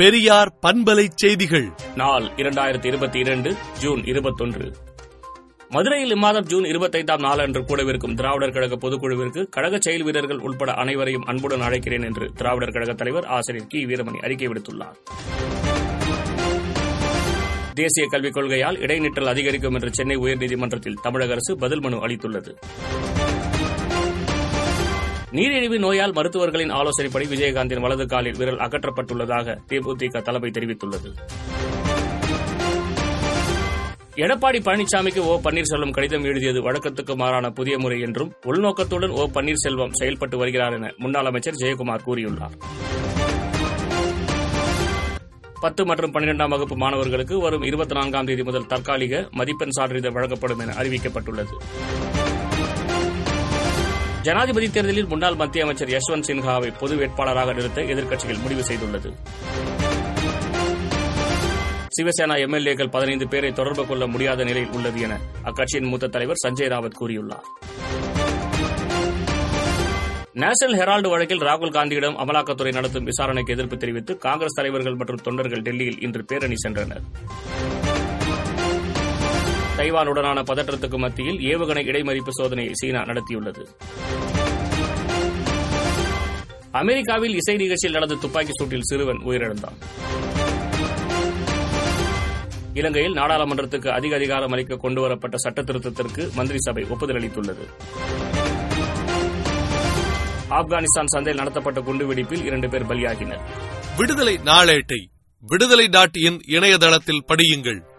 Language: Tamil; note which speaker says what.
Speaker 1: பெரியார் பண்பலை செய்திகள்.
Speaker 2: நாள் இரண்டாயிரத்தி இருபத்தி இரண்டு ஜூன் இருபத்தொன்று. மதுரையில் இம்மாதம் ஜூன் இருபத்தைந்தாம் நாளன்று கூடவிருக்கும் திராவிடர் கழக பொதுக்குழுவிற்கு கழக செயல் வீரர்கள் உட்பட அனைவரையும் அன்புடன் அழைக்கிறேன் என்று திராவிடர் கழக தலைவர் ஆசிரியர் கி. வீரமணி அறிக்கை விடுத்துள்ளார். தேசிய கல்விக் கொள்கையால் இடைநிற்றல் அதிகரிக்கும் என்று சென்னை உயர்நீதிமன்றத்தில் தமிழக அரசு பதில் மனு அளித்துள்ளது. நீரிழிவு நோயால் மருத்துவர்களின் ஆலோசனைப்படி விஜயகாந்தின் வலது காலில் விரல் அகற்றப்பட்டுள்ளதாக தேமுதிக தலைமை தெரிவித்துள்ளது. எடப்பாடி பழனிசாமிக்கு ஓ பன்னீர்செல்வம் கடிதம் எழுதியது வழக்கத்துக்கு மாறான புதிய முறை என்றும் உள்நோக்கத்துடன் ஓ பன்னீர்செல்வம் செயல்பட்டு வருகிறார் என முன்னாள் அமைச்சர் ஜெயக்குமார் கூறியுள்ளார். பத்து மற்றும் பன்னிரெண்டாம் வகுப்பு மாணவர்களுக்கு வரும் இருபத்தி நான்காம் தேதி முதல் தற்காலிக மதிப்பெண் சான்றிதழ் வழங்கப்படும் என அறிவிக்கப்பட்டுள்ளது. ஜனாதிபதி தேர்தலில் முன்னாள் மத்திய அமைச்சர் யஷ்வந்த் சின்ஹாவை பொது வேட்பாளராக நிறுத்த எதிர்க்கட்சிகள் முடிவு செய்துள்ளது. சிவசேனா எம்எல்ஏக்கள் பதினைந்து பேரை தொடர்பு கொள்ள முடியாத நிலையில் உள்ளது என அக்கட்சியின் மூத்த தலைவர் சஞ்சய் ராவத் கூறியுள்ளார். நேஷனல் ஹெரால்டு வழக்கில் ராகுல் காந்தியிடம் அமலாக்கத்துறை நடத்தும் விசாரணைக்கு எதிர்ப்பு தெரிவித்து காங்கிரஸ் தலைவர்கள் மற்றும் தொண்டர்கள் டெல்லியில் இன்று பேரணி சென்றனர். தைவானுடனான பதற்றத்துக்கு மத்தியில் ஏவுகணை இடைமறிப்பு சோதனையை சீனா நடத்தியுள்ளது. அமெரிக்காவில் இசை நிகழ்ச்சியில் நடந்த துப்பாக்கி சூட்டில் சிறுவன் உயிரிழந்தான். இலங்கையில் நாடாளுமன்றத்துக்கு அதிக அதிகாரம் அளிக்க கொண்டுவரப்பட்ட சட்ட திருத்தத்திற்கு மந்திரி சபை ஒப்புதல் அளித்துள்ளது ஆப்கானிஸ்தான் சந்தையில் நடத்தப்பட்ட குண்டுவெடிப்பில் இரண்டு பேர் பலியாகினர்.
Speaker 1: விடுதலை நாளேட்டை விடுதலை டாட் இன் இணையதளத்தில் படியுங்கள்.